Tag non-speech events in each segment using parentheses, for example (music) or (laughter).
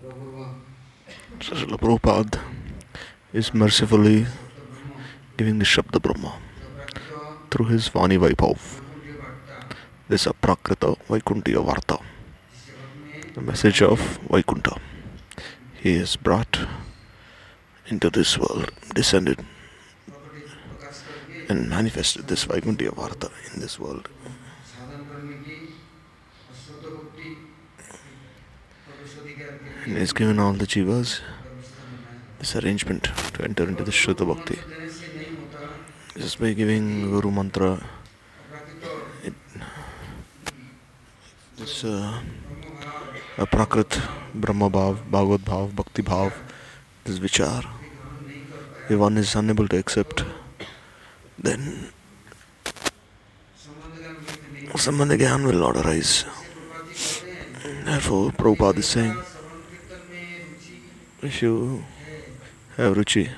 Srila Prabhupada is mercifully giving the Shabda Brahma through his Vani Vaibhav. This Aprakrita Vaikuntiya Varta, the message of Vaikunta. He is brought into this world, descended and manifested this Vaikuntiya Varta in this world. is given all the jivas this arrangement to enter into the Shuddha Bhakti. Just by giving Guru Mantra, it, it's uh, a Prakrit Brahma Bhav, Bhagavad Bhav, Bhakti Bhav, this vichar. If one is unable to accept, then Samadhi Gyan will not arise. Therefore, Prabhupada is saying, you have ruchi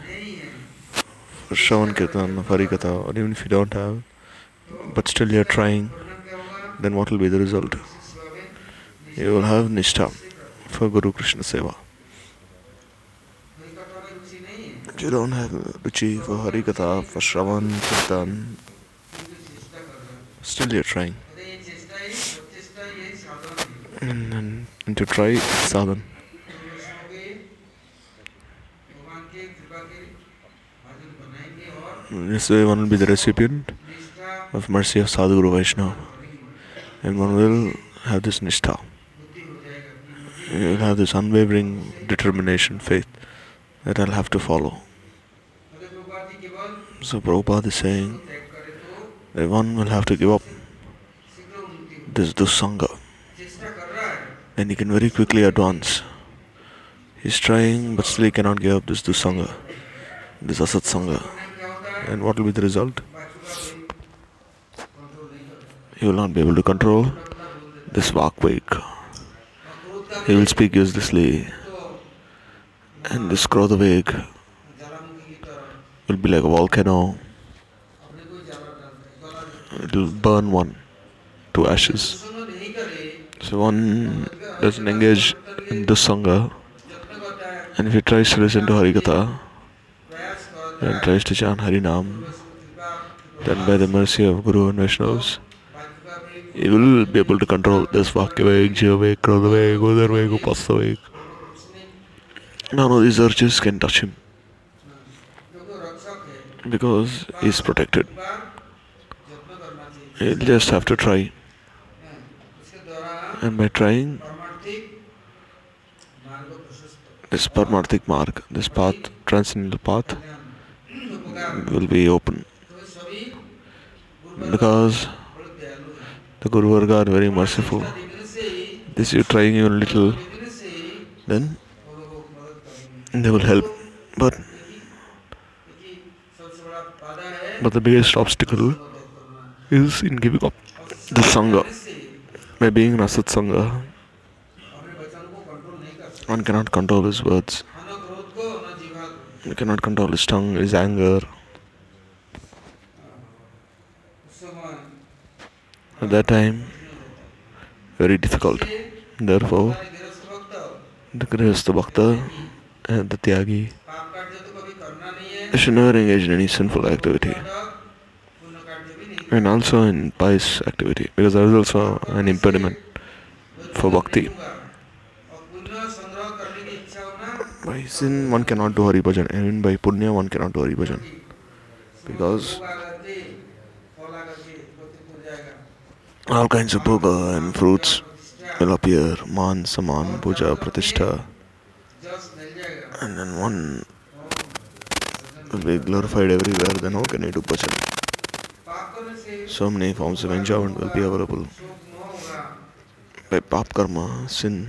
for Shravan Kirtan hari katha or even if you don't have, but still you're trying, then what will be the result? You will have Nishtha for Guru Krishna Seva. If you don't have ruchi for Harikatha, for Shravan Kirtan, still you're trying. And, and, and to try sadhana. This way, one will be the recipient of mercy of Sadhguru Vaishnava. And one will have this nishtha. You'll have this unwavering determination, faith that I'll have to follow. So Prabhupada is saying that one will have to give up this dusanga and he can very quickly advance. He's trying but still he cannot give up this dusanga, this asatsanga and what will be the result? You will not be able to control this wake. he will speak uselessly. And this wake will be like a volcano. It will burn one to ashes. So one doesn't engage in this sangha. And if he tries to listen to harikatha and tries to chant Harinam, then by the mercy of Guru and Vaishnavas, he will be able to control this Vakaveg, Jivaveg, Krodaveg, Udarveg, Upasaveg. None of these urges can touch him because he's protected. He'll just have to try. And by trying, this paramarthik marg, this path, transcendental path, will be open because the Guru Varga are very merciful. This you trying your little, then they will help. But but the biggest obstacle is in giving up the sangha by being rasat sangha. One cannot control his words. He cannot control his tongue, his anger. At that time, very difficult. Therefore, the Grihastha Bhakta and the Tyagi should never engage in any sinful activity and also in pious activity because that is also an impediment for bhakti by sin one cannot do Hari Bhajan and by Punya one cannot do Hari Bhajan. Because all kinds of bhoga and fruits will appear, man, saman, puja, pratishtha. And then one will be glorified everywhere, then how can I do bhajan? So many forms of enjoyment will be available. By pap karma, sin,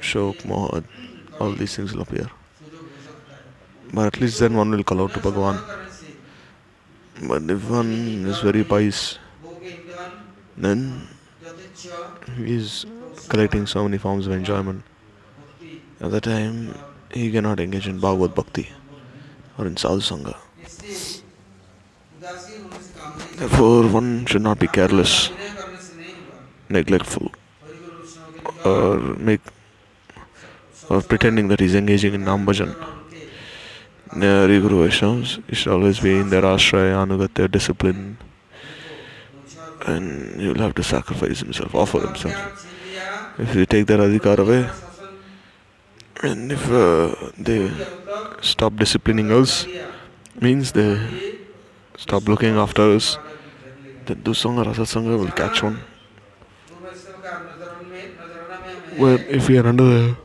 shok, mohad, all these things will appear. But at least then one will call out to Bhagavan. But if one is very pious, then he is collecting so many forms of enjoyment. At that time, he cannot engage in Bhagavad Bhakti or in Sadhu Sangha. Therefore, one should not be careless, neglectful, or make or pretending that he's engaging in Nam Bhajan. Nayari Guru Vaishnavas, should always be in their ashraya, anugatya, discipline, and he will have to sacrifice himself, offer himself. If you take their adhikar away, and if uh, they stop disciplining us, means they stop looking after us, then Dusanga Rasasanga will catch on. Where if we are under the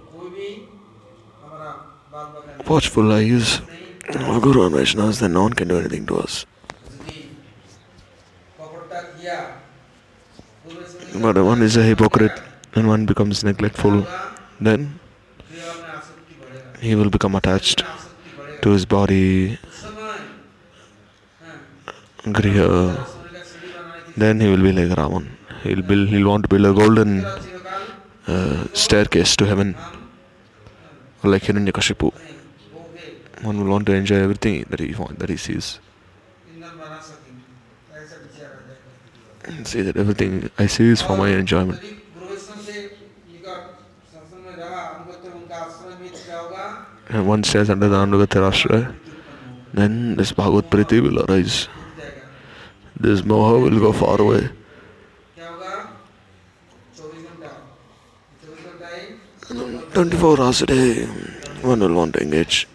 watchful eyes of Guru and Vaishnavas, then no one can do anything to us. But one is a hypocrite and one becomes neglectful, then he will become attached to his body, griha. Then he will be like Ravan. He'll build, he'll want to build a golden uh, staircase to heaven, like Hiranyakashipu. One will want to enjoy everything that he want, that he sees. Say that everything I see is for my enjoyment. And one stays under the Anugatya Ashraya, then this Bhagavad Priti will arise. This moha will go far away. 24 hours a day, one will want to engage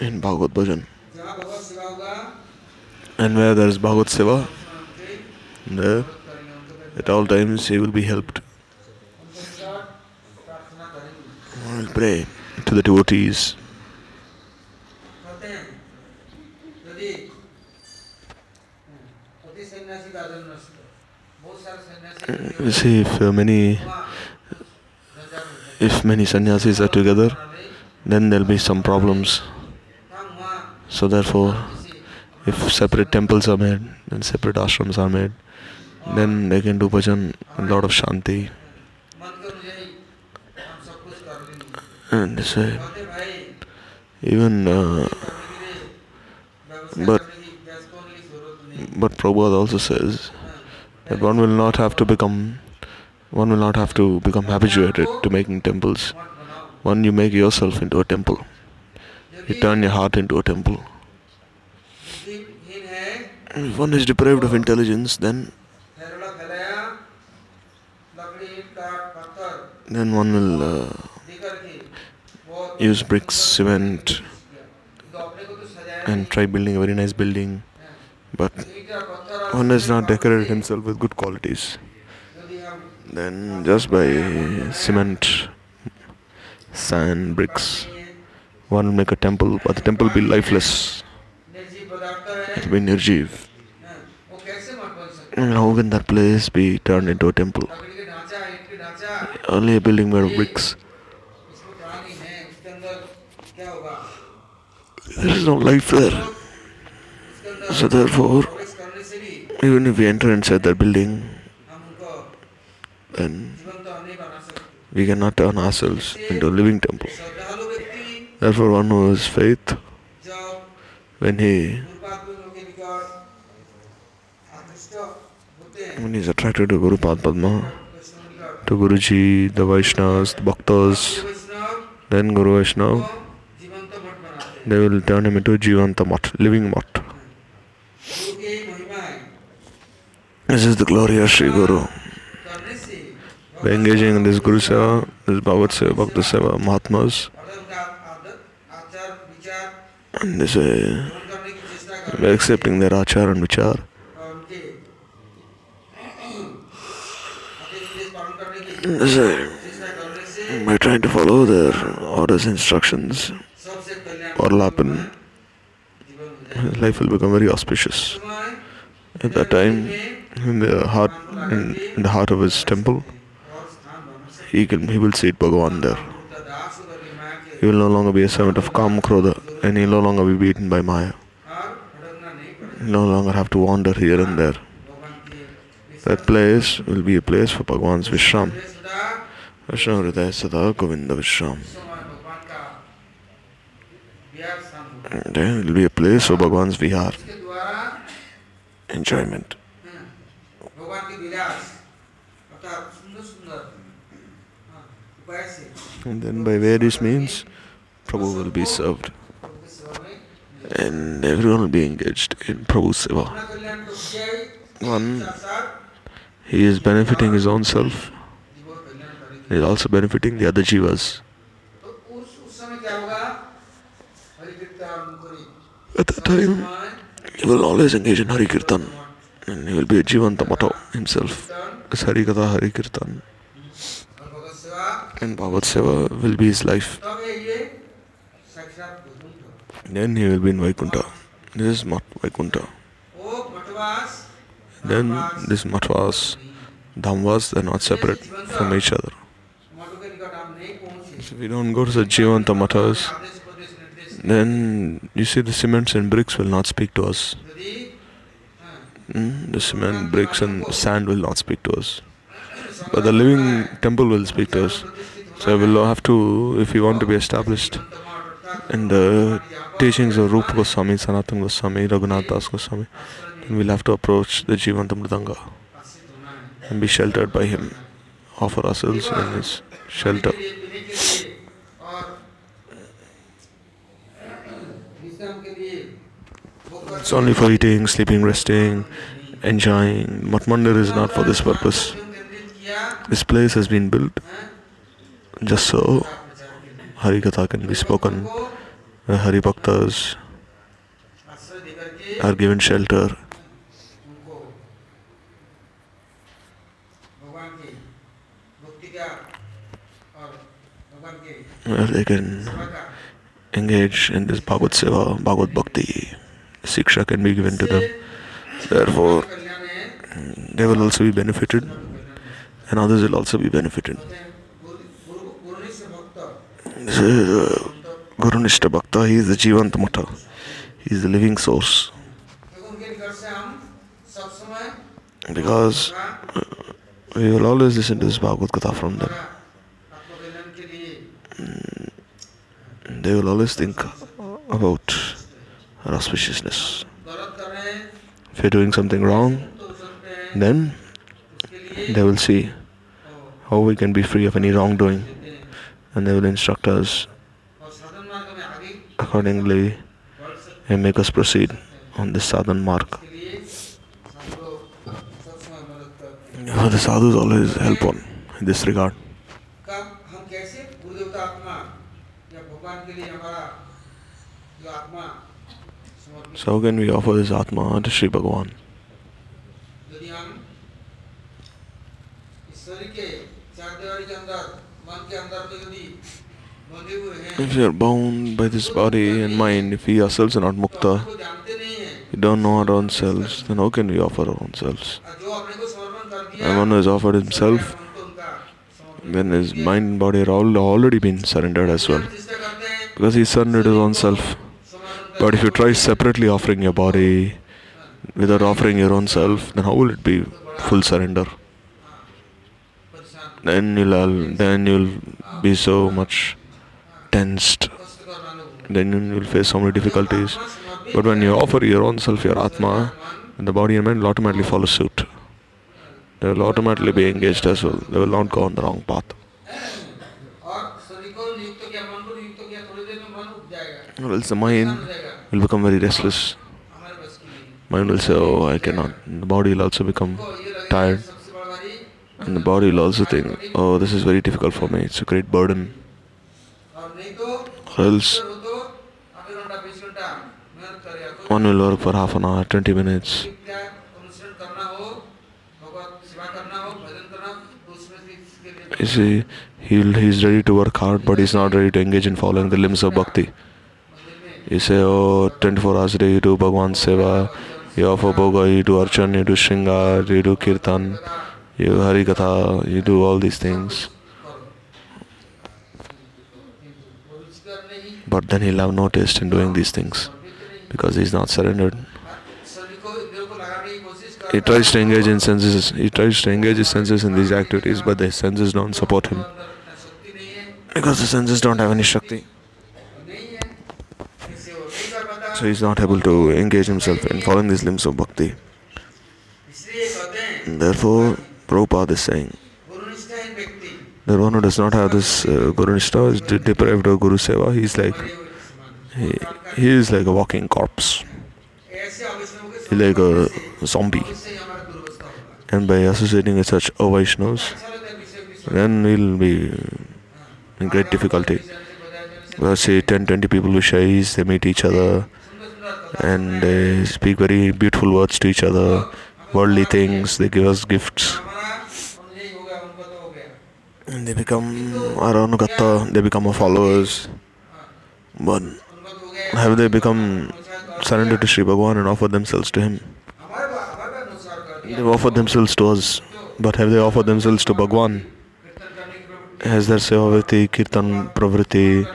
in Bhagavad Bhajan. And where there is Bhagavad Seva, there, at all times he will be helped. I will pray to the devotees. See, if uh, many if many sannyasis are together, then there'll be some problems. So therefore, if separate temples are made and separate ashrams are made, then they can do bhajan a lot of shanti. And this way, even uh, but but Prabhupada also says that one will not have to become one will not have to become habituated to making temples. One you make yourself into a temple. You turn your heart into a temple. If one is deprived of intelligence, then then one will uh, use bricks, cement, and try building a very nice building. But one has not decorated himself with good qualities. Then just by cement, sand, bricks, one will make a temple, but the temple will be lifeless. It will be nirjiv. And how can that place be turned into a temple? Only a building made of bricks. There is no life there. So therefore, even if we enter inside that building, then we cannot turn ourselves into a living temple. Therefore, one who has faith, when he when he is attracted to Guru Pad Padma, to Guruji, the Vaishnavas, the Bhaktas, then Guru Vaishnav, they will turn him into Jivanta Mat, living Mat. This is the glory of Sri Guru. By engaging in this Guru Seva, this Bhagavad Seva, Bhakta Seva, Mahatmas, and way, by accepting their achar and vichar, this uh, way, by trying to follow their orders, instructions, or lapan, his life will become very auspicious. At that time, in the heart, in, in the heart of his temple, he can he will see it. Bhagavan there. He will no longer be a servant of Kam Krodha and he will no longer be beaten by Maya. He no longer have to wander here and there. That place will be a place for Bhagavan's Vishram. Vishram Hridaya Sada Govinda Vishram. And There will be a place for Bhagavan's Vihar. Enjoyment. and then by various means Prabhu will be served and everyone will be engaged in Prabhu Seva. One, he is benefiting his own self, he is also benefiting the other jivas. At that time, he will always engage in Hari Kirtan and he will be a Jivantamato himself It's Hari Katha Hari Kirtan and Bhavat Seva will be his life. Then he will be in Vaikunta. This is Mat Vaikunta. Then this Matvas, Dhamvas, they are not separate from each other. So if we don't go to the Jivanta Matas, then you see the cements and bricks will not speak to us. Mm? The cement, bricks, and sand will not speak to us. But the living temple will speak to us. So we will have to, if we want to be established in the teachings of Rupa Goswami, Sanatana Goswami, Raghunath Das Goswami, then we'll have to approach the Jivanta Mridanga and be sheltered by him, offer ourselves in his shelter. It's only for eating, sleeping, resting, enjoying. Matmandir is not for this purpose. This place has been built just so Hari Katha can be spoken, Hari Bhaktas are given shelter. Where they can engage in this Bhagavad Seva, Bhagavad Bhakti. Siksha can be given to them. Therefore, they will also be benefited and others will also be benefited. So, uh, Guru Nishta Bhakta, he is the Jivant Mata, he is the living source. Because uh, we will always listen to this Bhagavad Gita from them. Mm, they will always think about our auspiciousness. If you're doing something wrong, then they will see how we can be free of any wrongdoing and they will instruct us accordingly and make us proceed on this southern mark. The sadhus always help on in this regard. So how can we offer this Atma to Sri Bhagavan? If you are bound by this body and mind, if we ourselves are not mukta, we don't know our own selves, then how can we offer our own selves? And one who has offered himself, then his mind and body are all already been surrendered as well. Because he surrendered his own self. But if you try separately offering your body without offering your own self, then how will it be full surrender? Then you'll, then you'll be so much tensed, then you will face so many difficulties. But when you offer your own self, your Atma, the body and mind will automatically follow suit. They will automatically be engaged as well. They will not go on the wrong path. Or else the mind will become very restless. Mind will say, Oh, I cannot. And the body will also become tired. And the body will also think, Oh, this is very difficult for me. It's a great burden else one will work for half an hour, 20 minutes. You see, he'll, he's ready to work hard, but he's not ready to engage in following the limbs of bhakti. You say, oh, 24 hours a day you do Bhagwan Seva, you offer bhoga, you do Archan, you do shringar, you do Kirtan, you Harikatha, you do all these things. but then he'll have no taste in doing these things because he's not surrendered. He tries to engage in senses. He tries to engage his senses in these activities, but the senses don't support him because the senses don't have any shakti. So he's not able to engage himself in following these limbs of bhakti. Therefore, Prabhupada is saying. The one who does not have this uh, Guru Nishtha is de- deprived of Guru Seva. He is like, he, he is like a walking corpse. He is like a zombie. And by associating with such Vaishnavas, then we'll be in great difficulty. Because say 10 20 people who shais, they meet each other and they speak very beautiful words to each other, worldly things, they give us gifts they become our they become our followers. But have they become surrendered to Sri Bhagavan and offered themselves to Him? They've offered themselves to us, but have they offered themselves to Bhagwan? Has their Sevavati, Kirtan, Pravritti,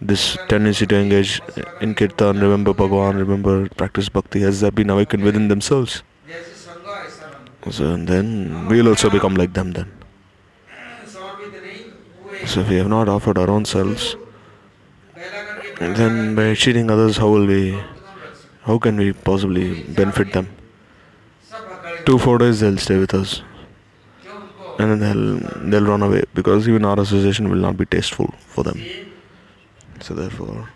this tendency to engage in Kirtan, remember Bhagwan, remember practice Bhakti, has that been awakened within themselves? So then we'll also become like them then. So if we have not offered our own selves, then by cheating others, how will we, how can we possibly benefit them? Two, four days they'll stay with us, and then they'll they'll run away because even our association will not be tasteful for them. So therefore,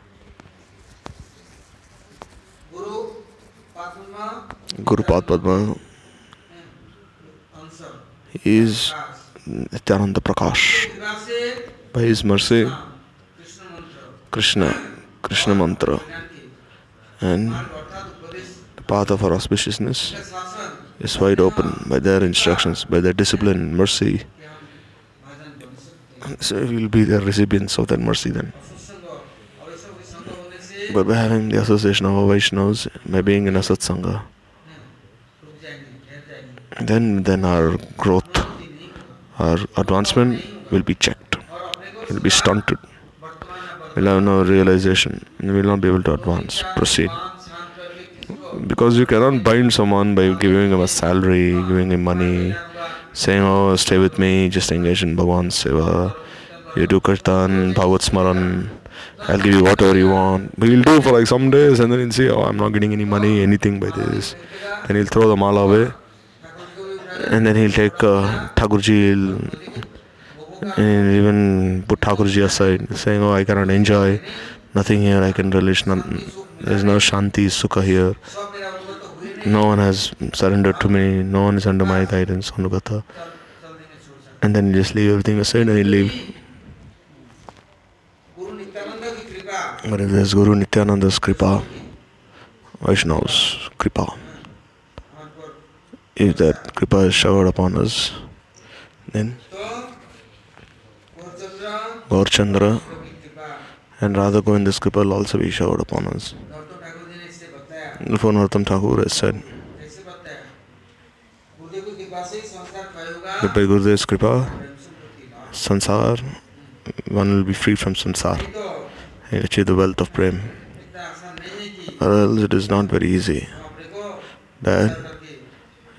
Guru Padma is Nityananda Prakash. By His mercy, Krishna, Krishna mantra, and the path of our auspiciousness is wide open by their instructions, by their discipline and mercy. So we will be the recipients of that mercy then. But by having the association of our Vaishnavas, by being in a satsanga, then then our growth our advancement will be checked, it will be stunted. We'll have no realization, we will not be able to advance, proceed. Because you cannot bind someone by giving him a salary, giving him money, saying, Oh, stay with me, just engage in Bhagwan Seva. You do Kirtan, Bhagavad Smaran, I'll give you whatever you want. But he'll do for like some days and then he'll say, Oh, I'm not getting any money, anything by this. Then he'll throw the mala away and then he'll take uh, Thakurji and even put Thakurji aside, saying, Oh, I cannot enjoy, nothing here, I can relish, none. there's no Shanti, Sukha here. No one has surrendered to me, no one is under my guidance, And then you just leave everything aside and you leave. But if there's Guru Nityananda's Kripa, Vaishnav's Kripa if that Kripa is showered upon us, then Gaurchandra and Radha Govinda's Kripa will also be showered upon us. For Narottam Thakur has said, that by Gurudev's Kripa, Sansar, one will be free from Sansar and achieve the wealth of Prem. Or else it is not very easy that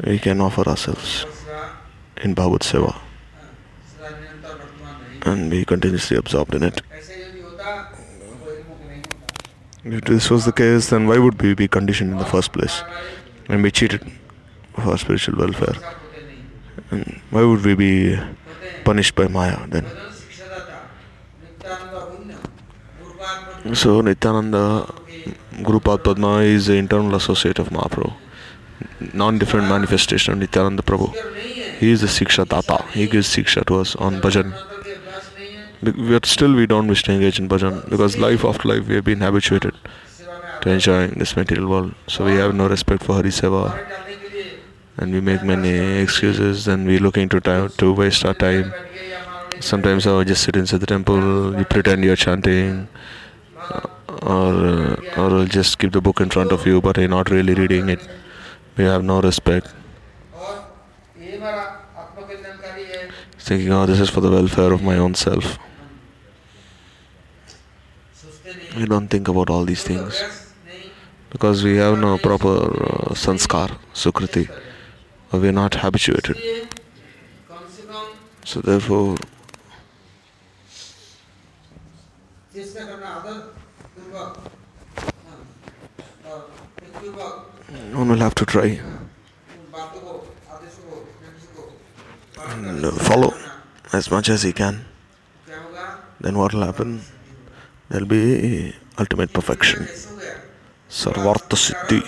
we can offer ourselves in Bhagavad Seva and be continuously absorbed in it. If this was the case, then why would we be conditioned in the first place and be cheated of our spiritual welfare? And why would we be punished by Maya then? So Nityananda Guru Padma is the internal associate of Mahaprabhu non-different manifestation of Nityananda Prabhu. He is the Siksha Data. He gives Siksha to us on bhajan. But still we don't wish to engage in bhajan because life after life we have been habituated to enjoying this material world. So we have no respect for Hari Seva. And we make many excuses and we're looking to time to waste our time. Sometimes I just sit inside the temple, you pretend you're chanting uh, or uh, or just keep the book in front of you but you're not really reading it. We have no respect. Thinking, oh, this is for the welfare of my own self. We don't think about all these things because we have no proper uh, sanskar, sukriti, or we are not habituated. So, therefore, one will have to try. And uh, follow as much as he can. Then what will happen? There'll be ultimate perfection. Sarvartha Siddhi.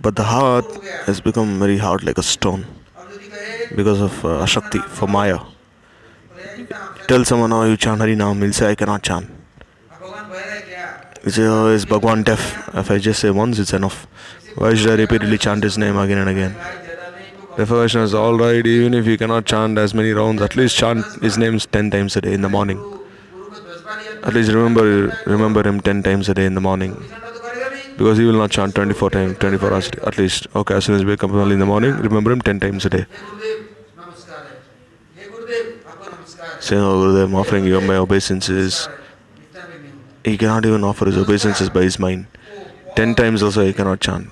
But the heart has become very hard like a stone because of uh, Ashakti, for Maya. Tell someone, oh, you chant Hari Naam, he'll say, I cannot chant. You say, oh, is Bhagwan deaf? If I just say once, it's enough. Why should I repeatedly chant his name again and again? The Devotion is alright, even if you cannot chant as many rounds, at least chant his names 10 times a day in the morning. At least remember remember him 10 times a day in the morning. Because he will not chant 24 times, 24 hours at least. Okay, as soon as we wake up early in the morning, remember him 10 times a day. Saying, Oh Gurudev, I'm offering you my obeisances. He cannot even offer his obeisances by his mind. 10 times also he cannot chant.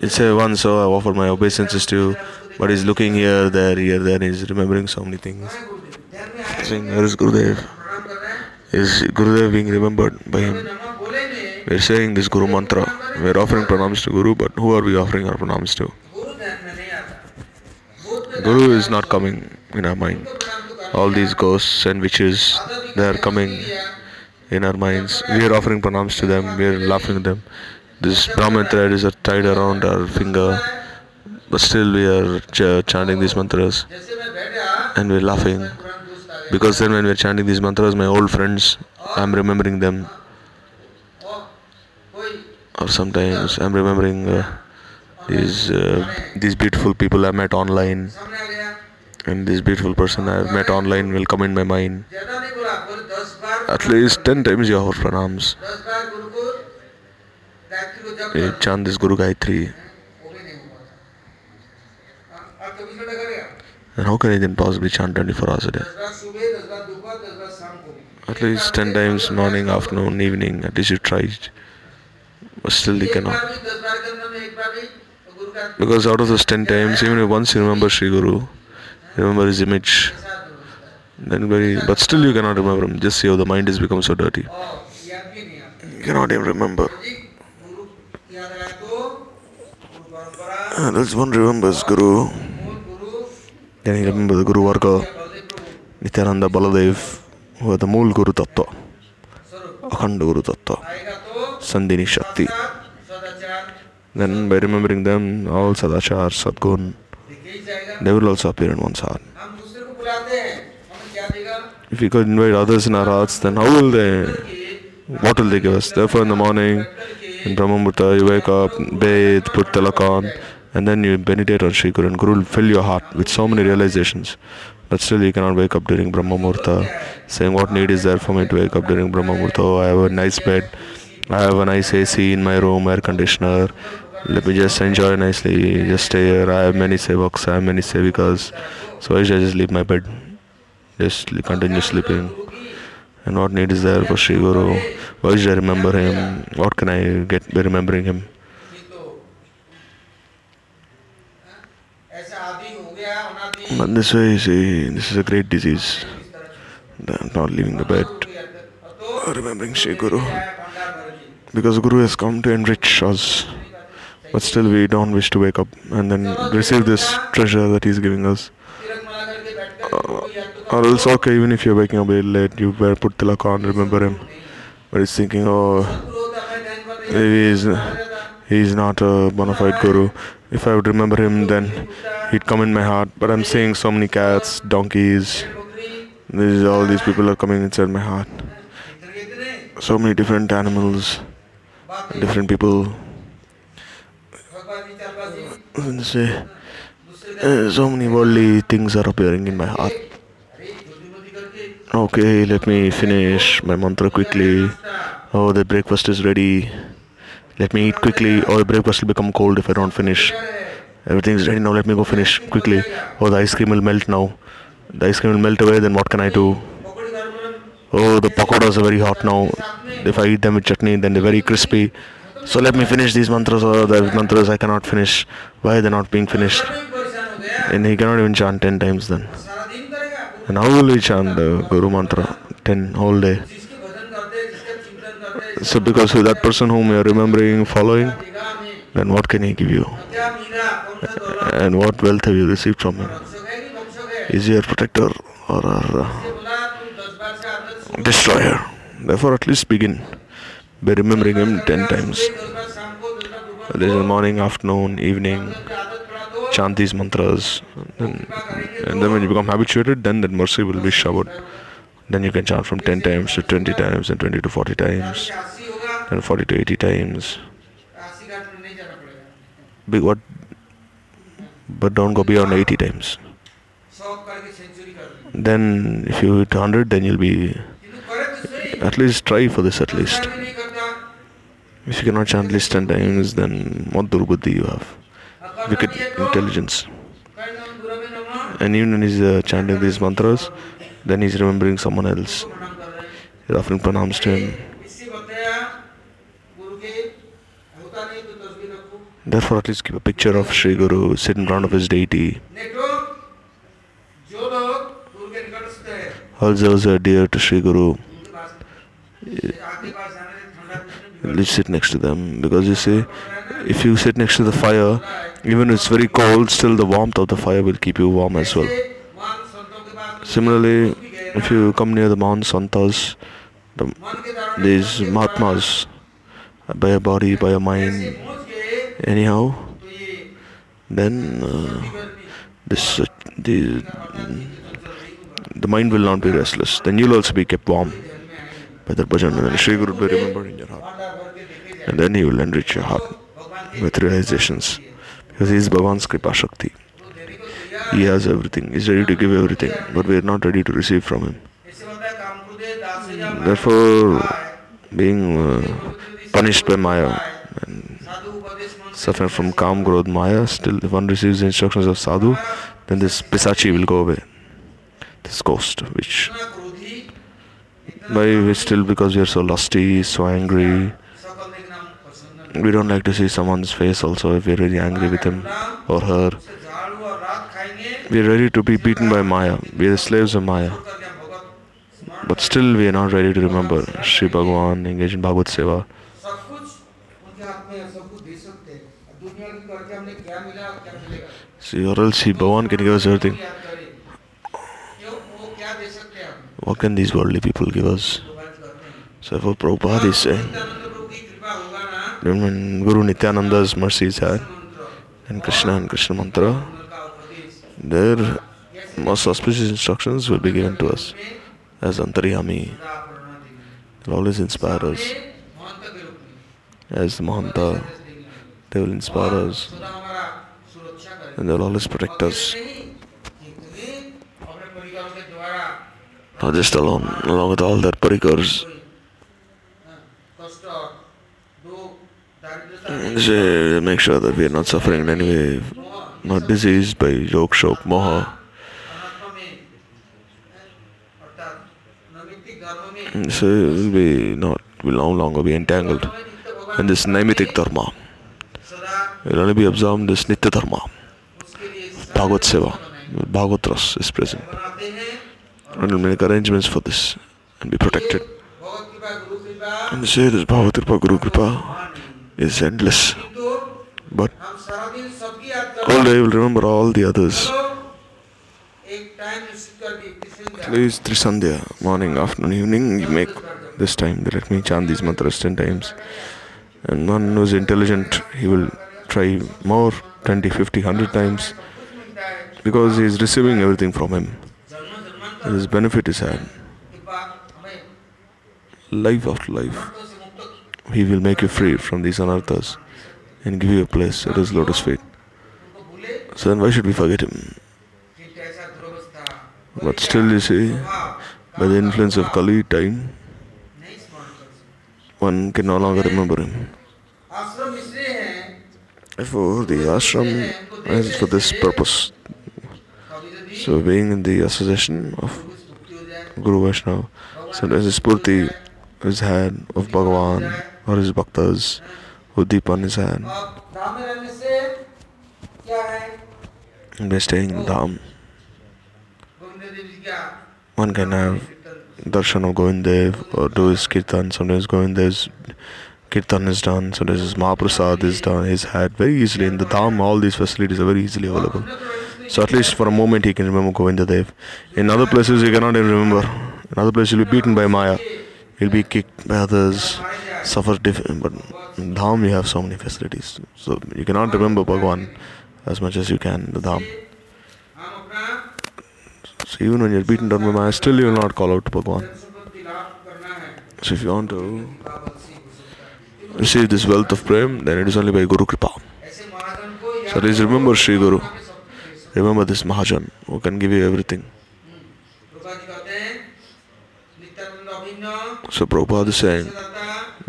It a one, so I offer my obeisances to you, but he's looking here, there, here, there, he's remembering so many things. Saying, Where is Gurudev? Is Gurudev being remembered by him? We're saying this Guru mantra. We're offering pranams to Guru, but who are we offering our pranams to? Guru is not coming in our mind. All these ghosts and witches, they are coming in our minds. We are offering pranams to them, we are laughing at them. This Brahman thread is tied around our finger, but still we are ch- chanting these mantras and we're laughing. Because then, when we're chanting these mantras, my old friends, I'm remembering them. Or sometimes I'm remembering uh, these uh, these beautiful people I met online, and this beautiful person I've met online will come in my mind at least 10 times your pranams. You chant this Guru Gayatri. And how can I then possibly chant 24 hours a day? At least 10 times morning, afternoon, evening, at least you tried. But still you cannot. Because out of those 10 times, even once you remember Sri Guru, remember his image, then anybody, but still you cannot remember him. Just how the mind has become so dirty. You cannot even remember. Ah, that's one remembers Guru. Then he remembers the Guru Varga, Nityananda Baladev, who are the Mool Guru Tattva, Akhanda Guru Tattva, Sandini Shakti. Then by remembering them, all Sadachar, Sadgun, they will also appear in one's heart. If we could invite others in our hearts, then how will they, what will they give us? Therefore in the morning, in Brahmamurta, you wake up, bathe, put tilak on, and then you meditate on Sri Guru, and Guru will fill your heart with so many realizations. But still you cannot wake up during Brahmamurta, saying what need is there for me to wake up during Brahmamurta? Oh, I have a nice bed, I have a nice AC in my room, air conditioner. Let me just enjoy nicely, just stay here. I have many sevaks, I have many sevikas. So why should I just leave my bed? Just sleep, continue sleeping. And what need is there for Sri Guru? Why should I remember him? What can I get by remembering him? But this way, you see, this is a great disease. Not leaving the bed, remembering Sri Guru. Because Guru has come to enrich us. But still, we don't wish to wake up and then receive this treasure that He is giving us. Uh, or else, okay, even if you're waking up really late, you better put tilak on, remember him. But he's thinking, oh, he's, he's not a bona fide guru. If I would remember him, then he'd come in my heart. But I'm seeing so many cats, donkeys, This is all these people are coming inside my heart. So many different animals, different people. And say, eh, so many worldly things are appearing in my heart. Okay, let me finish my mantra quickly. Oh, the breakfast is ready. Let me eat quickly, or the breakfast will become cold if I don't finish. Everything is ready now. Let me go finish quickly. Oh, the ice cream will melt now. The ice cream will melt away. Then what can I do? Oh, the pakoras are very hot now. If I eat them with chutney, then they're very crispy. So let me finish these mantras, or the mantras I cannot finish. Why are they not being finished? And he cannot even chant ten times then. And how will we chant the Guru Mantra 10 whole day? So, because with that person whom you are remembering, following, then what can he give you? And what wealth have you received from him? Is he your protector or our uh, destroyer? Therefore, at least begin by remembering him 10 times. This is morning, afternoon, evening chant these mantras. And then, and then when you become habituated, then that mercy will be showered. Then you can chant from 10 times to 20 times, and 20 to 40 times, and 40 to 80 times. But, what, but don't go beyond 80 times. Then, if you hit 100, then you'll be at least try for this at least. If you cannot chant at least 10 times, then what Durbuddhi you have? wicked intelligence. And even when he's uh, chanting these mantras, then he's remembering someone else. He's offering pranams to him. Therefore, at least keep a picture of Sri Guru, sitting in front of his deity. All those are dear to Sri Guru. Let's sit next to them because you see, if you sit next to the fire, even if it's very cold, still the warmth of the fire will keep you warm as well. Similarly, if you come near the Mount Santas, the, these Mahatmas, by your body, by your mind, anyhow, then uh, this uh, the, the mind will not be restless. Then you'll also be kept warm by the bhajan. And then Sri Guru will be remembered in your heart. And then you will enrich your heart with realizations. Because He is Bhavan's Kripa Shakti. He has everything. He is ready to give everything, but we are not ready to receive from Him. Therefore, being uh, punished by Maya and suffering from Kam, Krodh, Maya, still if one receives the instructions of Sadhu, then this Pisachi will go away. This ghost, which by which still because we are so lusty, so angry, we don't like to see someone's face also if we're really angry with him or her. We're ready to be beaten by Maya. We're slaves of Maya. But still, we are not ready to remember Sri Bhagavan, engage in Bhagavad Seva. See, or else Sri Bhagavan can give us everything. What can these worldly people give us? So, for Prabhupada is saying when Guru Nityananda's mercy is had and Krishna and Krishna mantra, their most auspicious instructions will be given to us as Antaryami. They'll always inspire us. As the Mahanta, they will inspire us and they'll always protect us. Not just alone, along with all their parikars. make sure that we are not suffering in any way, not diseased by yoke, shok, moha. So we'll be not, will no longer be entangled in this Naimitik Dharma. We'll only be absorbed in this Nitya Dharma. Bhagavad Seva, Bhagavad Ras is present. And we'll make arrangements for this and be protected. And say this Bhagavad Kripa, Guru Kripa is endless. But all day will remember all the others. Please, Trisandhya, morning, afternoon, evening, you make this time. Let me chant these mantras ten times. And one who is intelligent, he will try more 20, 50, 100 times because he is receiving everything from him. His benefit is had. Life after life. He will make you free from these anarthas and give you a place at His lotus feet. So then why should we forget Him? But still, you see, by the influence of Kali time, one can no longer remember Him. Therefore, the ashram is for this purpose. So, being in the association of Guru Vaishnava, sometimes the spurti is had of Bhagavan or his bhaktas with deep on his hand. By staying in Dham, one can have darshan of Govindev or do his kirtan. Sometimes Govindev's kirtan is done, sometimes his Mahaprasad is done, his had very easily. In the Dham, all these facilities are very easily available. So at least for a moment he can remember Govindadev. In other places he cannot even remember. In other places he'll be beaten by Maya. He'll be kicked by others. Suffer, different but in dham you have so many facilities. So you cannot remember bhagwan as much as you can in the dham. So even when you're beaten down by maya still you will not call out to bhagwan. So if you want to receive this wealth of prem then it is only by guru kripa. So please remember sri guru. Remember this mahajan who can give you everything. So prabhupada is saying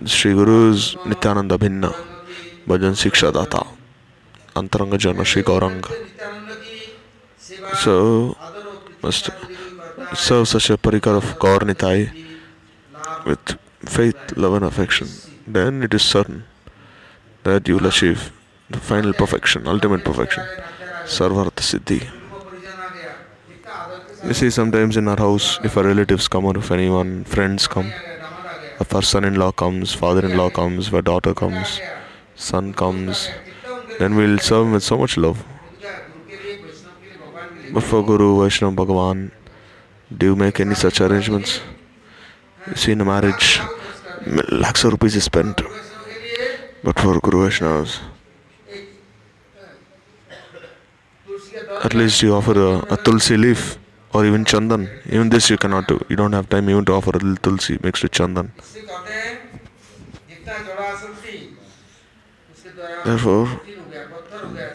Sri Guru's Nityananda Bhinnna, Bhajan Siksha Data, Antaranga Jana Sri Gauranga. So, must serve such a parikar of Gaur Nitai with faith, love, and affection. Then it is certain that you will achieve the final perfection, ultimate perfection, Sarvartha Siddhi. You see, sometimes in our house, if our relatives come or if anyone, friends come, if our son in law comes, father in law comes, if our daughter comes, son comes, then we'll serve him with so much love. But for Guru, Vaishnava, Bhagavan, do you make any such arrangements? You see, in a marriage, lakhs of rupees is spent. But for Guru Vaishnavas, at least you offer a, a tulsi leaf or even chandan. Even this you cannot do. You don't have time even to offer a little tulsi mixed with chandan. Therefore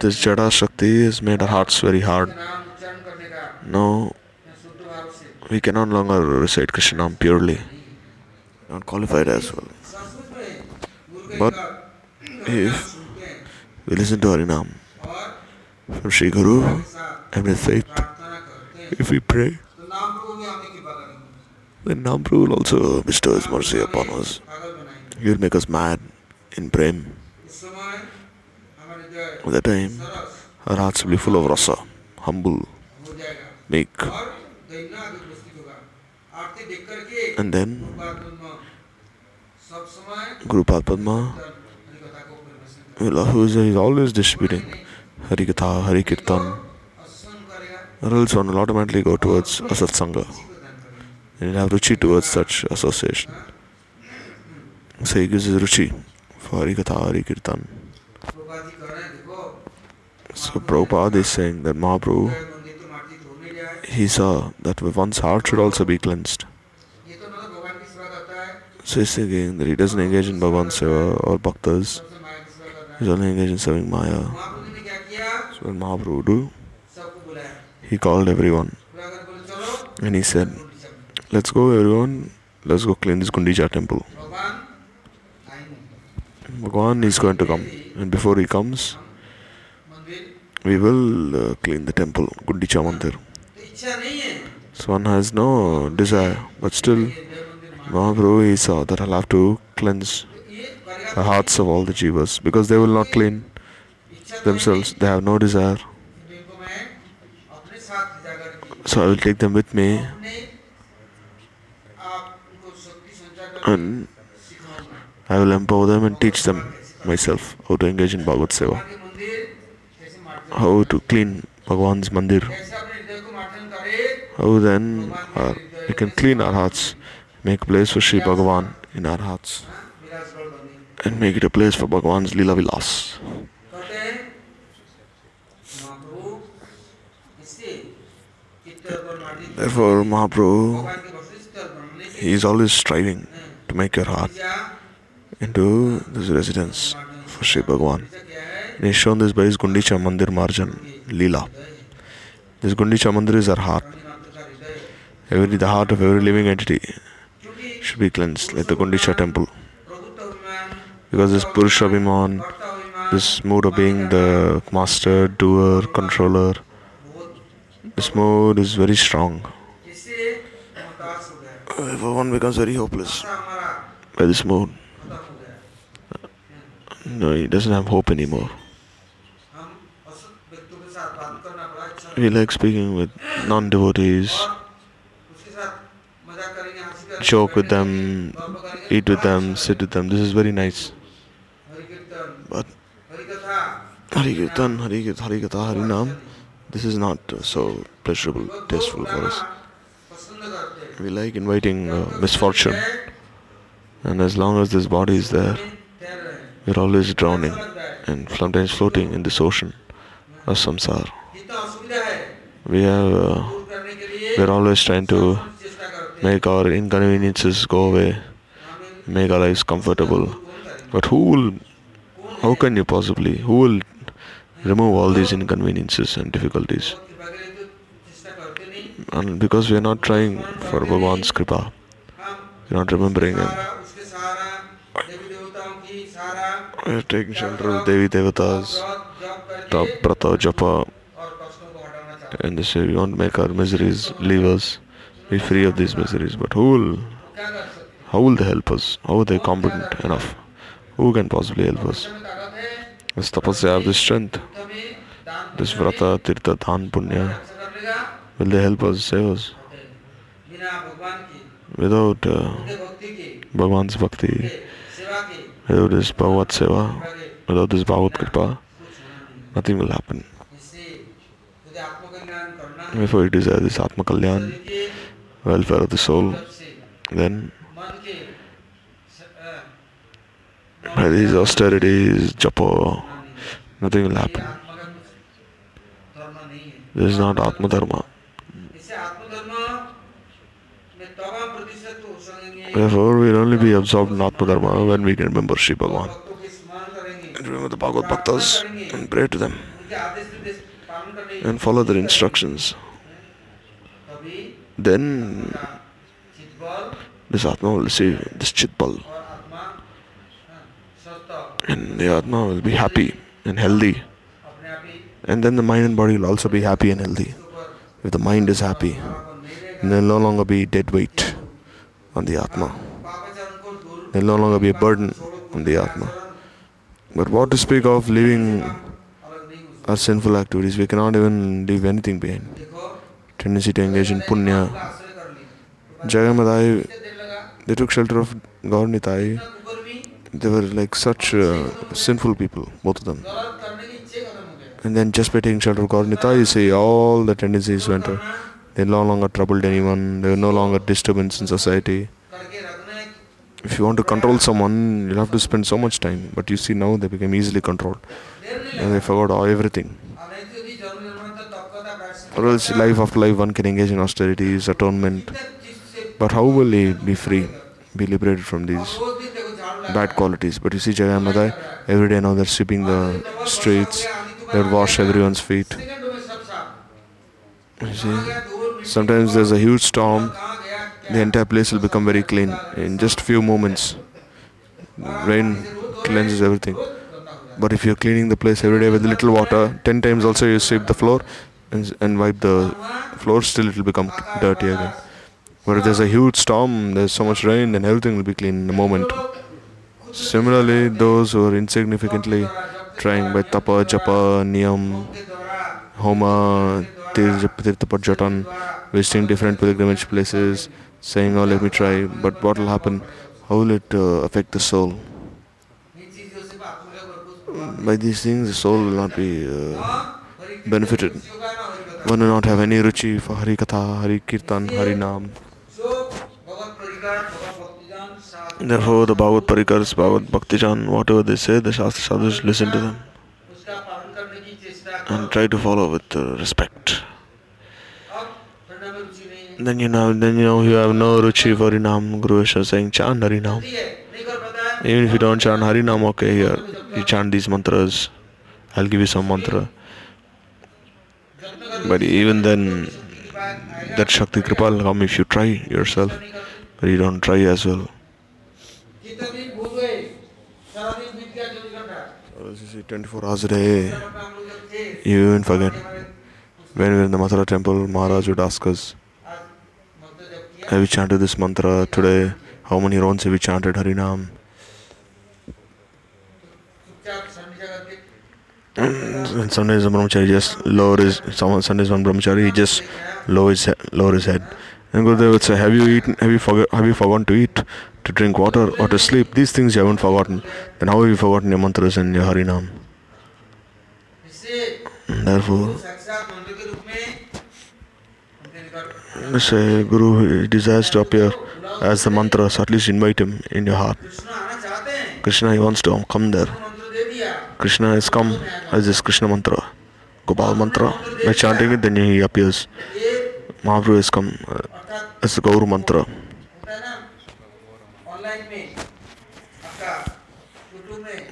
this jada shakti has made our hearts very hard. Now we can no longer recite krishnam purely. Not qualified as well. But if we listen to harinam from sri guru and with faith if we pray, then Namru will also bestow His mercy upon us. He will make us mad in Prem. At that time, our hearts will be full of rasa, humble, meek. And then, Guru Padma will always, is always distributing Harikatha, Harikirtan. Rilson will automatically go towards a satsanga. And you'll have ruchi towards such association. So he gives his ruchi for Harikatha Harikirtan. So Prabhupada is saying that Mahaprabhu, he saw that one's heart should also be cleansed. So he's thinking that he doesn't engage in Bhagavan Seva or Bhaktas. He's only engaged in serving Maya. So what Mahaprabhu do? he called everyone and he said, Let's go, everyone, let's go clean this Gundicha temple. Bhagwan is going to come, and before he comes, we will uh, clean the temple, Gundicha Mandir. So one has no desire, but still, Mahaprabhu he saw that I'll have to cleanse the hearts of all the jivas because they will not clean themselves, they have no desire. So I will take them with me. And I will empower them and teach them myself how to engage in Bhagavad Seva, how to clean Bhagwan's Mandir, how then uh, we can clean our hearts, make place for Sri Bhagavan in our hearts, and make it a place for Bhagavan's Lila Vilas. Therefore, Mahaprabhu, he is always striving to make your heart into this residence for Sri Bhagwan. He is shown this by his Gundicha Mandir Marjan Leela. This Gundicha Mandir is our heart. Every, the heart of every living entity should be cleansed, like the Gundicha temple. Because this Purusha Bhiman, this mood of being the master, doer, controller, this mode is very strong. Everyone uh, becomes very hopeless by this mode. Uh, no, he doesn't have hope anymore. We like speaking with non devotees, joke with them, eat with them, sit with them. This is very nice. But Hari Kirtan, Hari Kirtan, Hari Katha, Hari Nam this is not so pleasurable, tasteful for us. We like inviting uh, misfortune, and as long as this body is there, we're always drowning and sometimes floating in this ocean of samsara. We have, uh, we're always trying to make our inconveniences go away, make our lives comfortable. But who will, how can you possibly, who will remove all these inconveniences and difficulties. And because we are not trying for Bhagavan's Kripa, we are not remembering Him. We are taking shelter of Devi Devatas, Tap Prata Japa, and they say, We won't make our miseries leave us, be free of these miseries. But who will? How will they help us? How are they competent enough? Who can possibly help us? This tapasya have this strength, this vrata, tirtha, dhan, punya. Will they help us, save us? Without uh, bhakti, without this Bhagavad seva, without this Bhagavad kripa, nothing will happen. Before it is the this Atma Kalyan, welfare of the soul, then by these austerities, Japa, nothing will happen. This is not Atma Dharma. Therefore, we'll only be absorbed in Atma Dharma when we can remember Sri Bhagavan. And remember the Bhagavad Bhaktas and pray to them and follow their instructions. Then this Atma will receive this Chitbal and the Atma will be happy and healthy. And then the mind and body will also be happy and healthy. If the mind is happy, then there will no longer be dead weight on the Atma. There will no longer be a burden on the Atma. But what to speak of leaving our sinful activities? We cannot even leave anything behind. Tendency to engage in punya. Jagamad they took shelter of Gaur Nitai they were like such uh, sinful people, both of them. And then just by taking shelter of Gaur Nitai, you see all the tendencies went. They no longer troubled anyone. They were no longer disturbance in society. If you want to control someone, you'll have to spend so much time. But you see now they became easily controlled. And they forgot all, everything. Or else life after life one can engage in austerities, atonement. But how will he be free, be liberated from these? bad qualities. But you see Jagai Madai, every day now they're sweeping the streets, they wash everyone's feet. You see, sometimes there's a huge storm, the entire place will become very clean in just a few moments. Rain cleanses everything. But if you're cleaning the place every day with a little water, 10 times also you sweep the floor and, and wipe the floor, still it will become dirty again. But if there's a huge storm, there's so much rain, then everything will be clean in a moment. Similarly, those who are insignificantly trying by tapa, japa, niyam, homa, tirth, tirthapajatan, visiting different pilgrimage places, saying, oh, let me try, but what will happen? How will it uh, affect the soul? By these things, the soul will not be uh, benefited. One will not have any ruchi for Hari Katha, Hari Kirtan, Hari Nam. Therefore, the Bhagavad Parikars, Bhagavad Bhaktijan, whatever they say, the Shastra Sadhus listen to them and try to follow with uh, respect. Then you know, then you know you have no ruchi for Harinam. Guru is saying chant Harinam. Even if you don't chant Harinam, okay, here you chant these mantras. I'll give you some mantra. But even then, that Shakti Kripal, will come if you try yourself, but you don't try as well. 24 hours a day. You even forget. When we were in the Mathura temple, Maharaj would ask us, Have you chanted this mantra today? How many rounds have you chanted Harinam? And Sundays one brahmachari just lower his someone Sundays one brahmachari he just lower his lower his head. And Gurudev would say, Have you eaten have you forgot have you forgotten to eat? to drink water or to sleep, these things you haven't forgotten, then how have you forgotten your mantras and your Harinam? Therefore, say uh, Guru desires to appear as the mantras, at least invite him in your heart. Krishna, he wants to come there. Krishna has come as this Krishna mantra, Gopal mantra. By chanting it, then he appears. Mahaprabhu has come uh, as the Gauru mantra.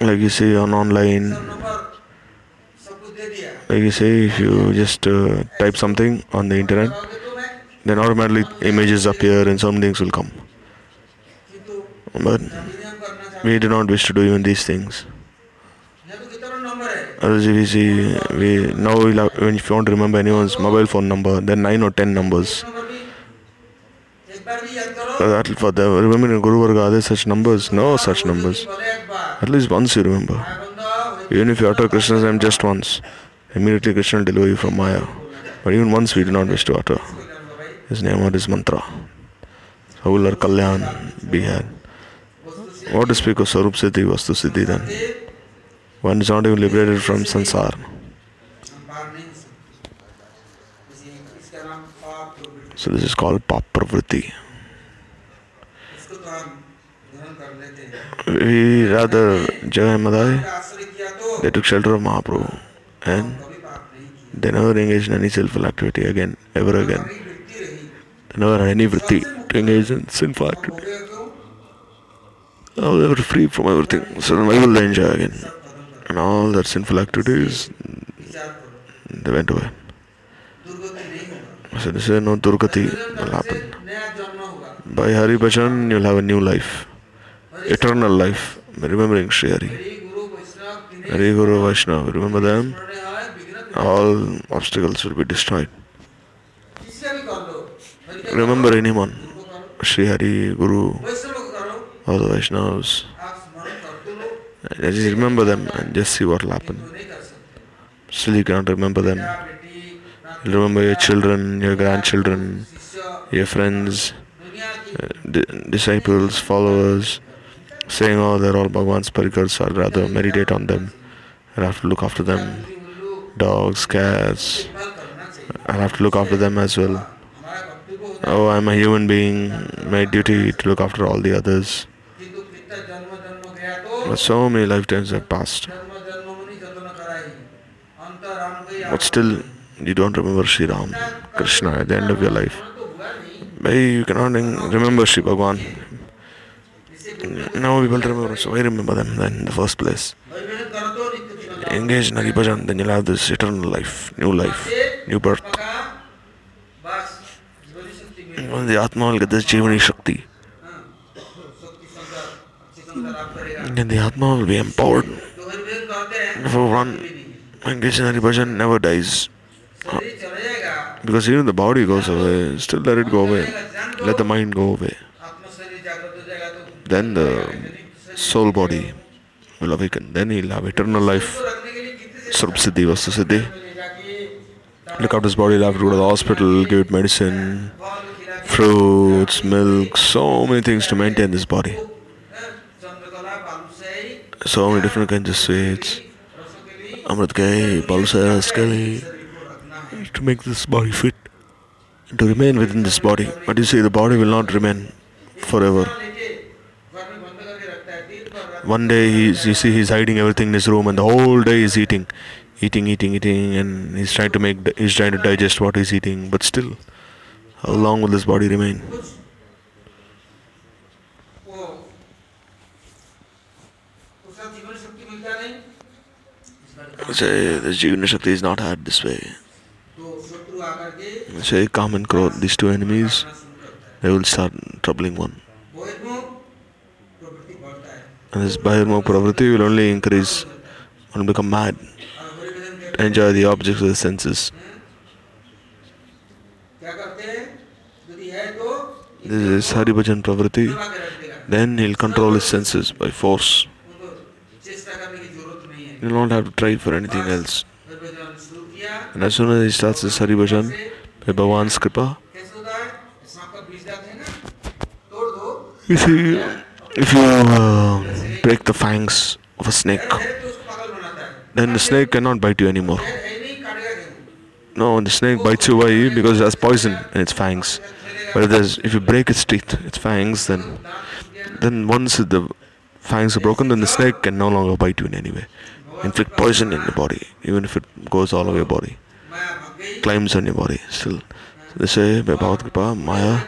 like you say on online. Like you say if you just uh, type something on the internet then automatically images appear and some things will come. But we do not wish to do even these things. As you see we now we'll have, if you want to remember anyone's mobile phone number then 9 or 10 numbers that for the women in Guru Varga, are there such numbers? No such numbers. At least once you remember. Even if you utter Krishna's name just once, immediately Krishna will deliver you from Maya. But even once we do not wish to utter his name or his mantra. All or Kalyan, Bihar. What to speak of Sarup Siddhi, Vastu Siddhi then? One is not even liberated from sansar. So this is called Papravritti. we rather Jagai Madai, they took shelter of Mahaprabhu and they never engaged in any sinful activity again, ever again. They never had any vritti to engage in sinful activity. Now they were free from everything, so then why will they enjoy again? And all their sinful activities, they went away. So this is no Durgati will happen. By Hari Bhajan, you'll have a new life eternal life, remembering Sri Hari. Hari Guru Vaishnava, remember them, all obstacles will be destroyed. Remember anyone, Sri Hari, Guru, all the Vaishnavas. Just remember them and just see what will happen. Still, you cannot remember them. Remember your children, your grandchildren, your friends, uh, di- disciples, followers saying, Oh, they're all Bhagwan's parikars, I'd rather meditate on them and have to look after them. Dogs, cats, I'll have to look after them as well. Oh, I'm a human being, my duty to look after all the others. But so many lifetimes have passed. But still, you don't remember Sri Ram, Krishna at the end of your life. Maybe you cannot remember Sri Bhagwan now we will remember, so I remember them then in the first place. Engage in Haribhajan, then you'll have this eternal life, new life, new birth. When the Atma will get this Jivani Shakti. Then the Atma will be empowered. For one, engage in Haribhajan never dies. Because even the body goes away, still let it go away. Let the mind go away then the soul body will awaken. Then he'll have eternal life. Sarup Siddhi, Look after his body, he'll have to go to the hospital, give it medicine, fruits, milk, so many things to maintain this body. So many different kinds of sweets. Amrit Gai, Balsa, to make this body fit, to remain within this body. But you see, the body will not remain forever one day he's, you see he's hiding everything in his room and the whole day he's eating eating eating eating and he's trying to make he's trying to digest what he's eating but still how long will this body remain? Say the Jivana Shakti is not had this way. Say so, Kam and these two enemies they will start troubling one. And this biomorph Pravriti will only increase, one become mad, enjoy the objects of the senses. This is Haribhajan Pravritti. Then he'll control his senses by force. He'll not have to try for anything else. And as soon as he starts his Haribhajan, by Bhavan's Kripa, you (laughs) see, if you uh, break the fangs of a snake, then the snake cannot bite you anymore. No, the snake bites you why? Because it has poison in its fangs. But if, if you break its teeth, its fangs, then then once the fangs are broken, then the snake can no longer bite you in any way. Inflict poison in the body, even if it goes all over your body, climbs on your body. Still, so they say Maya,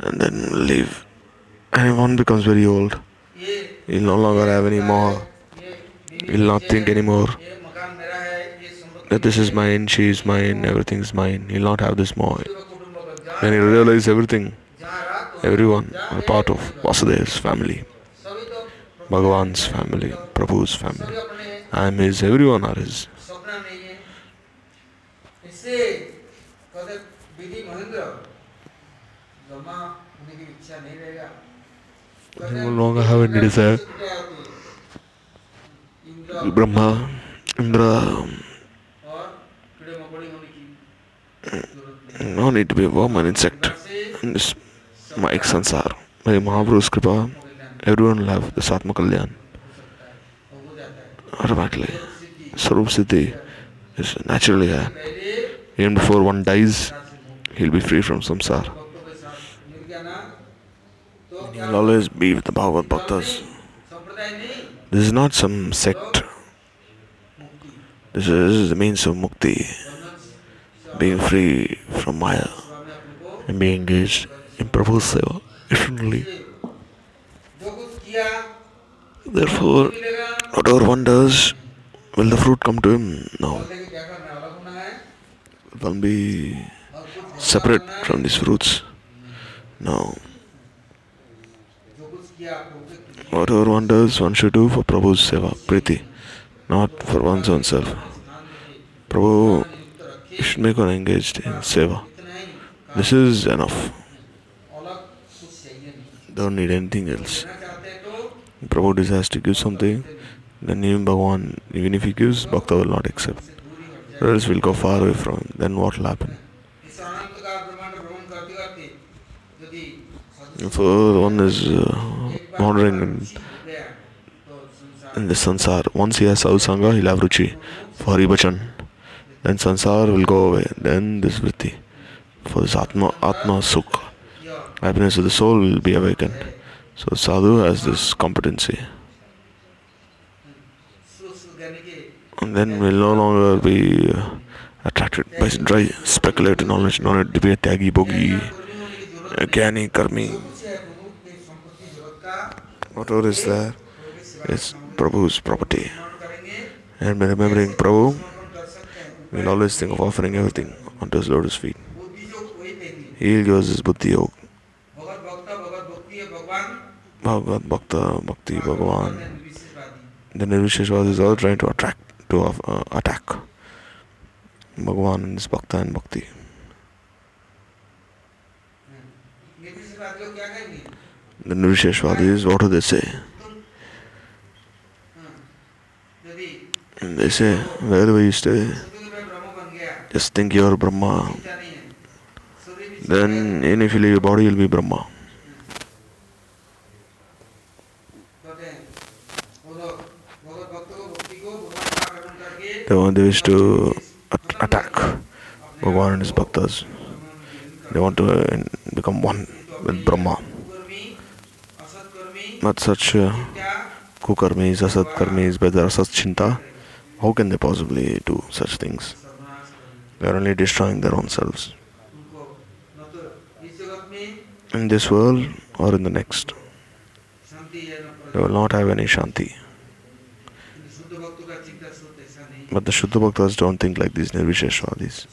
and then leave anyone becomes very old. He'll no longer have any more. He'll not think anymore that this is mine, she is mine, everything's mine. He'll not have this more. When he realizes everything, everyone are part of Vasudev's family, Bhagavan's family, Prabhu's family. I am his, everyone are his. Long have any desire. Brahma, Indra, no need to be a worm and insect in this my sansar my Mahaprabhu's kripa everyone will have this Atma Kalyan automatically Sarup Siddhi is naturally here even before one dies he'll be free from samsara Will always be with the Bhagavad Bhaktas. This is not some sect. This is, the means of mukti, being free from Maya and being engaged in Prabhu Seva eternally. Therefore, whatever one does, will the fruit come to him? No. Will be separate from these fruits? No. Whatever one does, one should do for Prabhu's seva, priti, not for one's own self. Prabhu should make one engaged in seva. This is enough. Don't need anything else. Prabhu desires to give something, then even Bhagavan, even if he gives, Bhakta will not accept. Or else will go far away from him. Then what will happen? For one is uh, wandering in, in the sansar. Once he has South Sangha, he'll have Ruchi for Haribhajan. Then sansar will go away. Then this vritti for this Atma, Atma Sukha. Happiness of the soul will be awakened. So sadhu has this competency. And then we'll no longer be uh, attracted by dry speculative knowledge, knowledge to be a tyagi bhogi, a karmi. Whatever is there is Prabhu's property. And by remembering Prabhu, we'll always think of offering everything onto his lotus feet. He gives his buddhi yoga. Bhagavad Bhakta Bhakti Bhagavan. The Nirvisheshwas is all trying to attract to uh, attack Bhagavan and his Bhakta and Bhakti. The nourishes for what do they say? They say, wherever you stay, just think you are Brahma. Then, initially, your body will be Brahma. They want they wish to at- attack Bhagavan and his bhaktas. They want to uh, become one with Brahma not such uh, Kukarmis, Asatkarmis, chinta. how can they possibly do such things? They are only destroying their own selves. In this world or in the next, they will not have any Shanti. But the Shuddha Bhaktas don't think like these Nirvisheshwadis.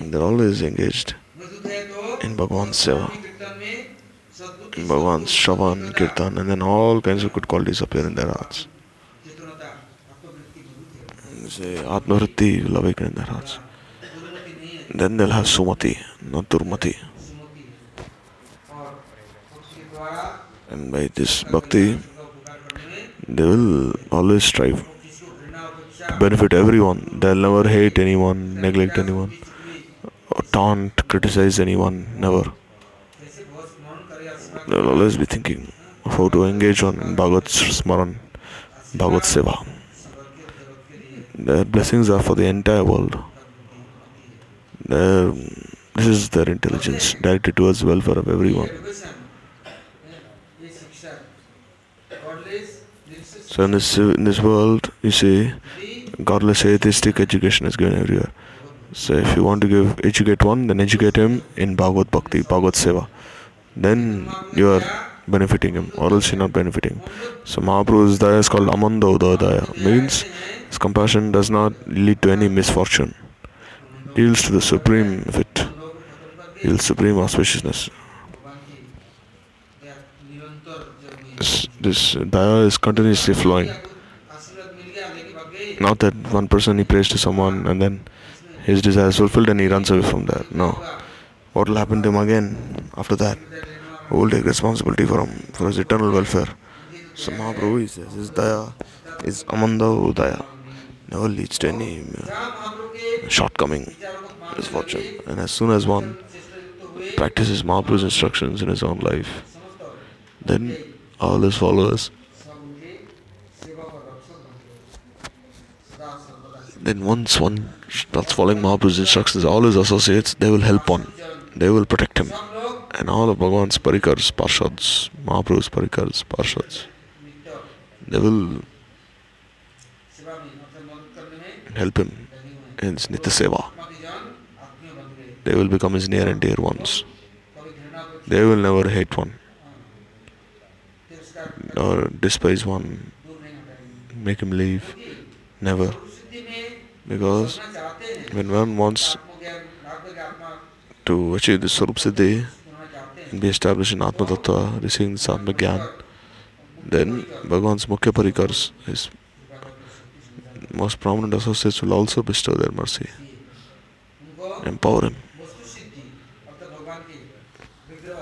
They're always engaged in Bhagavan's Seva talking bhagavans, Shravan, Kirtan, and then all kinds of good qualities appear in their hearts. Say, Atmavritti will awaken in their hearts. Then they'll have Sumati, not Durmati. And by this bhakti, they will always strive to benefit everyone. They'll never hate anyone, neglect anyone, or taunt, criticize anyone, never. They'll always be thinking how to engage on Bhagat Smaran, Bhagat Seva. Their blessings are for the entire world. Their, this is their intelligence directed towards the welfare of everyone. So in this, in this world, you see, godless atheistic education is given everywhere. So if you want to give educate one, then educate him in Bhagavad Bhakti, Bhagavad Seva then you are benefiting him or else you're not benefiting. So mahaprabhu's daya is called amanda daya. Means his compassion does not lead to any misfortune. Deals to the supreme of it deals supreme auspiciousness. This, this daya is continuously flowing. Not that one person he prays to someone and then his desire is fulfilled and he runs away from that. No. What will happen to him again after that? Who will take responsibility for him, for his eternal welfare? So Mahaprabhu, he says, his daya is amanda daya. Never leads to any uh, shortcoming misfortune. And as soon as one practices Mahaprabhu's instructions in his own life, then all his followers, then once one starts following Mahaprabhu's instructions, all his associates, they will help one they will protect him. And all of Bhagwan's Parikars, Parshads, Mahaprabhu's Parikars, Parshads, they will help him in his Nitya Seva. They will become his near and dear ones. They will never hate one or despise one, make him leave. Never. Because when one wants to achieve this Sarup Siddhi होना चाहते हैं and be established in Atma Tattva, receiving this Atma Gyan, then Bhagwan's Mukhya Parikars, his most prominent associates, will also bestow their mercy, उनको empower him. वस्तु सिद्धि अर्थात भगवान के विग्रह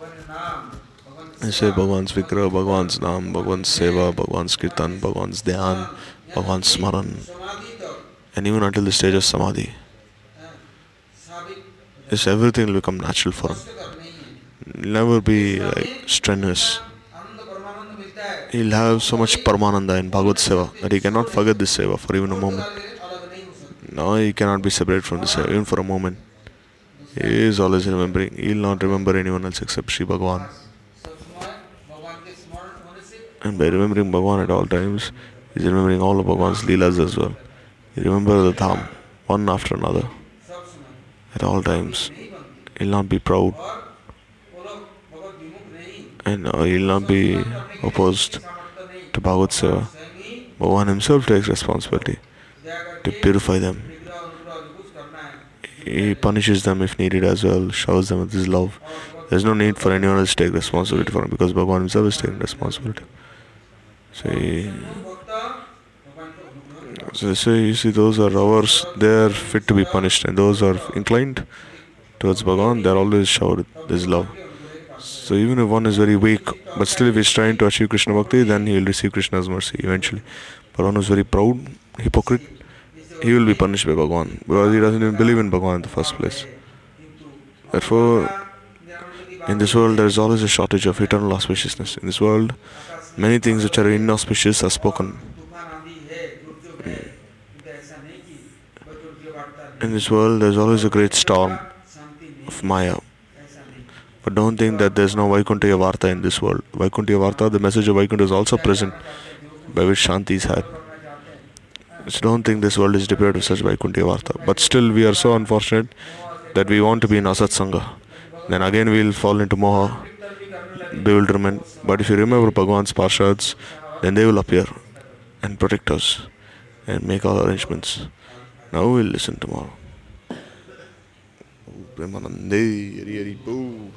भगवान के नाम भगवान की ऐसे सेवा, भगवान्स विग्रह भगवान्स नाम भगवान्स सेवा भगवान्स कीर्तन भगवान्स ध्यान भगवान्स स्मरण समाधि तक and even until the stage of samadhi हैं, is everything will become natural for him. Never be like strenuous. He'll have so much Paramananda in Bhagavad Seva that he cannot forget this Seva for even a moment. No, he cannot be separated from this Seva even for a moment. He is always remembering. He will not remember anyone else except Sri Bhagavan. And by remembering Bhagavan at all times, he's remembering all of Bhagavan's Leelas as well. He remembers the Dham, one after another at all times. He'll not be proud and uh, he'll not be opposed to Bhagavad Seva. But one himself takes responsibility to purify them. He punishes them if needed as well, showers them with his love. There's no need for anyone else to take responsibility for him because Bhagavan himself is taking responsibility. So he so, you see, those are ours, they are fit to be punished, and those are inclined towards Bhagavan, they are always showered with his love. So, even if one is very weak, but still if he's trying to achieve Krishna Bhakti, then he will receive Krishna's mercy eventually. But one who's very proud, hypocrite, he will be punished by Bhagavan because he doesn't even believe in Bhagavan in the first place. Therefore, in this world, there is always a shortage of eternal auspiciousness. In this world, many things which are inauspicious are spoken. in this world there's always a great storm of Maya. But don't think that there's no Vaikuntha Yavartha in this world. Vaikuntha Yavartha, the message of Vaikuntha is also present by which Shanti is had. So don't think this world is deprived of such Vaikuntha Yavartha. But still we are so unfortunate that we want to be in Asat Sangha. Then again we'll fall into Moha, bewilderment. But if you remember Bhagwan's Parshads, then they will appear and protect us and make all arrangements. Now we'll listen tomorrow. Boo.